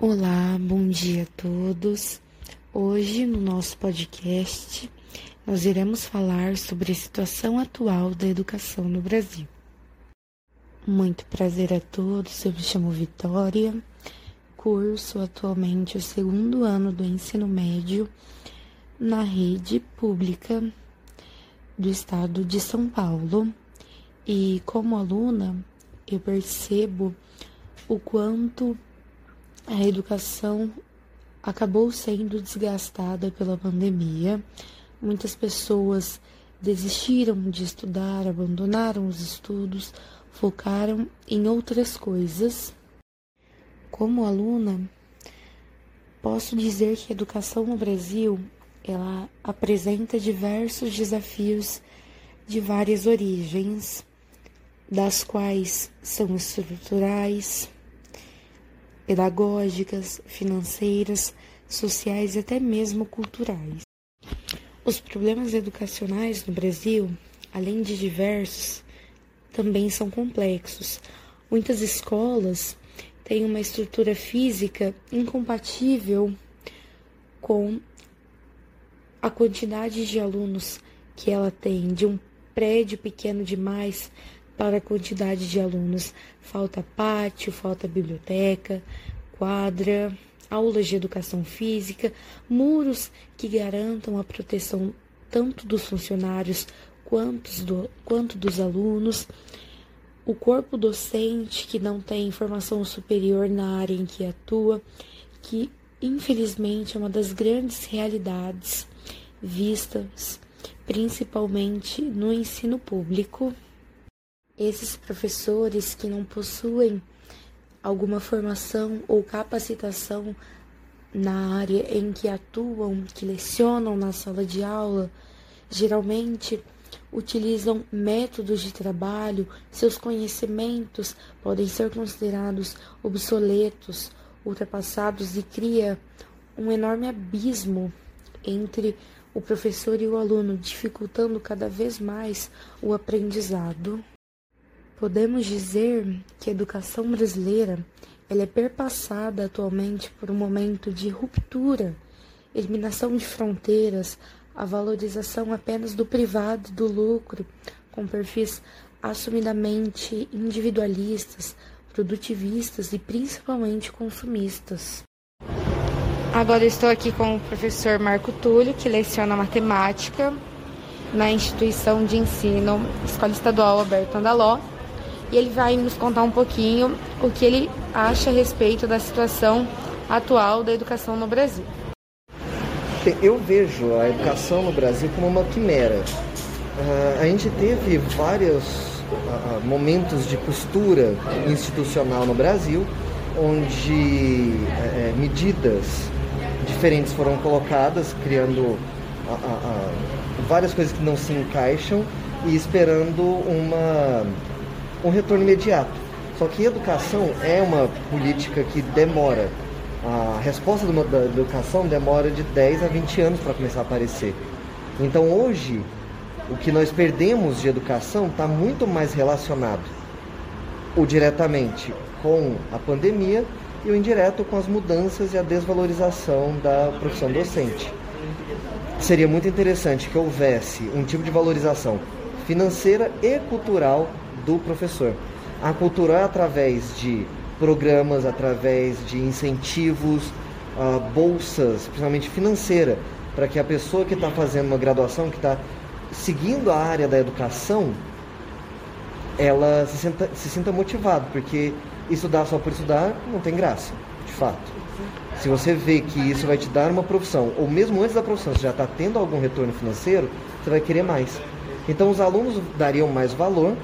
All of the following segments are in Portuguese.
Olá, bom dia a todos. Hoje, no nosso podcast, nós iremos falar sobre a situação atual da educação no Brasil. Muito prazer a todos, eu me chamo Vitória, curso atualmente o segundo ano do ensino médio na rede pública do estado de São Paulo e, como aluna, eu percebo o quanto a educação acabou sendo desgastada pela pandemia. Muitas pessoas desistiram de estudar, abandonaram os estudos, focaram em outras coisas. Como aluna, posso dizer que a educação no Brasil ela apresenta diversos desafios de várias origens, das quais são estruturais, pedagógicas, financeiras, sociais e até mesmo culturais. Os problemas educacionais no Brasil, além de diversos, também são complexos. Muitas escolas têm uma estrutura física incompatível com a quantidade de alunos que ela tem, de um prédio pequeno demais para a quantidade de alunos. Falta pátio, falta biblioteca, quadra, aulas de educação física, muros que garantam a proteção tanto dos funcionários quanto, do, quanto dos alunos, o corpo docente que não tem formação superior na área em que atua, que infelizmente é uma das grandes realidades vistas principalmente no ensino público esses professores que não possuem alguma formação ou capacitação na área em que atuam, que lecionam na sala de aula, geralmente utilizam métodos de trabalho, seus conhecimentos podem ser considerados obsoletos, ultrapassados e cria um enorme abismo entre o professor e o aluno, dificultando cada vez mais o aprendizado. Podemos dizer que a educação brasileira ela é perpassada atualmente por um momento de ruptura, eliminação de fronteiras, a valorização apenas do privado, do lucro, com perfis assumidamente individualistas, produtivistas e principalmente consumistas. Agora estou aqui com o professor Marco Túlio, que leciona matemática na instituição de ensino Escola Estadual Alberto Andaló, e ele vai nos contar um pouquinho o que ele acha a respeito da situação atual da educação no Brasil. Eu vejo a educação no Brasil como uma quimera. Uh, a gente teve vários uh, momentos de costura institucional no Brasil, onde uh, medidas diferentes foram colocadas, criando várias coisas que não se encaixam e esperando uma um retorno imediato. Só que educação é uma política que demora. A resposta da educação demora de 10 a 20 anos para começar a aparecer. Então hoje, o que nós perdemos de educação está muito mais relacionado, ou diretamente, com a pandemia e o indireto com as mudanças e a desvalorização da profissão docente. Seria muito interessante que houvesse um tipo de valorização financeira e cultural do professor. A cultura através de programas, através de incentivos, uh, bolsas, principalmente financeira, para que a pessoa que está fazendo uma graduação, que está seguindo a área da educação, ela se sinta, se sinta motivada, porque estudar só por estudar não tem graça, de fato. Se você vê que isso vai te dar uma profissão, ou mesmo antes da profissão, você já está tendo algum retorno financeiro, você vai querer mais. Então os alunos dariam mais valor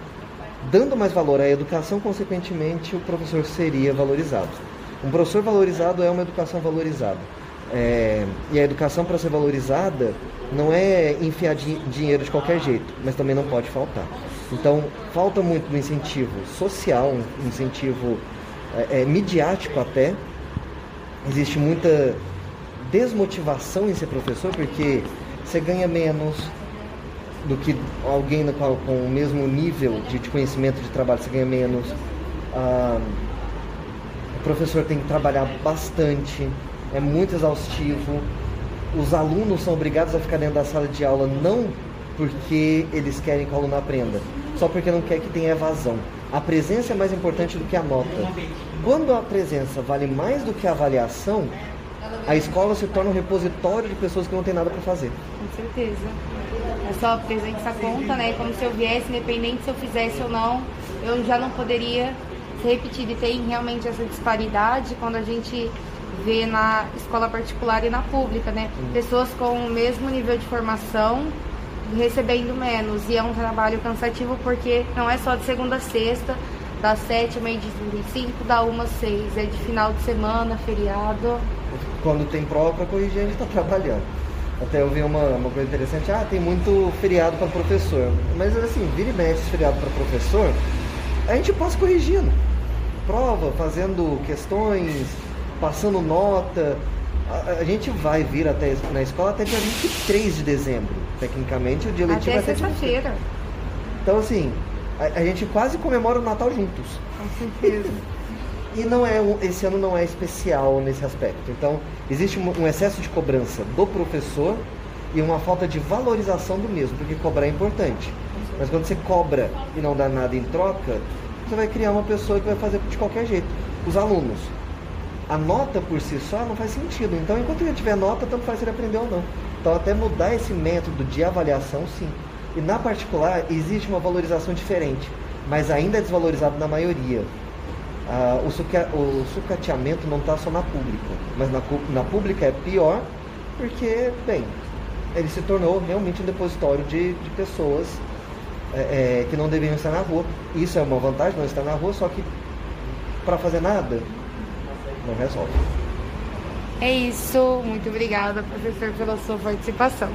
Dando mais valor à educação, consequentemente, o professor seria valorizado. Um professor valorizado é uma educação valorizada. É, e a educação, para ser valorizada, não é enfiar di dinheiro de qualquer jeito, mas também não pode faltar. Então, falta muito do incentivo social, um incentivo é, é, midiático até. Existe muita desmotivação em ser professor, porque você ganha menos, do que alguém com, com o mesmo nível de, de, conhecimento de trabalho, você ganha menos. Ah, professor tem que trabalhar bastante, é muito exaustivo. Os alunos são obrigados a ficar dentro da sala de aula não porque eles querem que o aluno aprenda, só porque não quer que tenha evasão. A presença é mais importante do que a nota. Quando a presença vale mais do que a avaliação, a escola se torna um repositório de pessoas que não têm nada para fazer. Com certeza. É só a presença conta, né? Como se eu viesse, independente se eu fizesse ou não, eu já não poderia ser repetido. E tem realmente essa disparidade quando a gente vê na escola particular e na pública, né? Pessoas com o mesmo nível de formação recebendo menos. E é um trabalho cansativo porque não é só de segunda a sexta, das 7 meio de 35, da 1 às 6. É de final de semana, feriado. Quando tem prova para corrigir, a gente está trabalhando. Até eu vi uma, uma coisa interessante, ah, tem muito feriado para professor. Mas assim, vira e mexe feriado para professor, a gente passa corrigindo. Prova, fazendo questões, passando nota. A, a, gente vai vir até na escola até dia 23 de dezembro. Tecnicamente, o dia letivo até é sexta-feira. Então, assim, a, a, gente quase comemora o Natal juntos. Com certeza. e não é esse ano não é especial nesse aspecto. Então, existe um, excesso de cobrança do professor e uma falta de valorização do mesmo, porque cobrar é importante. Mas quando você cobra e não dá nada em troca, você vai criar uma pessoa que vai fazer de qualquer jeito. Os alunos, a nota por si só não faz sentido. Então, enquanto ele tiver nota, tanto faz se ele aprendeu ou não. Então, até mudar esse método de avaliação, sim. E na particular, existe uma valorização diferente, mas ainda é desvalorizado na maioria. Ah, o, suca, o sucateamento não está só na pública, mas na, na pública é pior, porque, bem, ele se tornou realmente um depositório de, de pessoas é, é, que não deveriam estar na rua. Isso é uma vantagem, não estar na rua, só que para fazer nada, não resolve. É isso. Muito obrigada, professor, pela sua participação.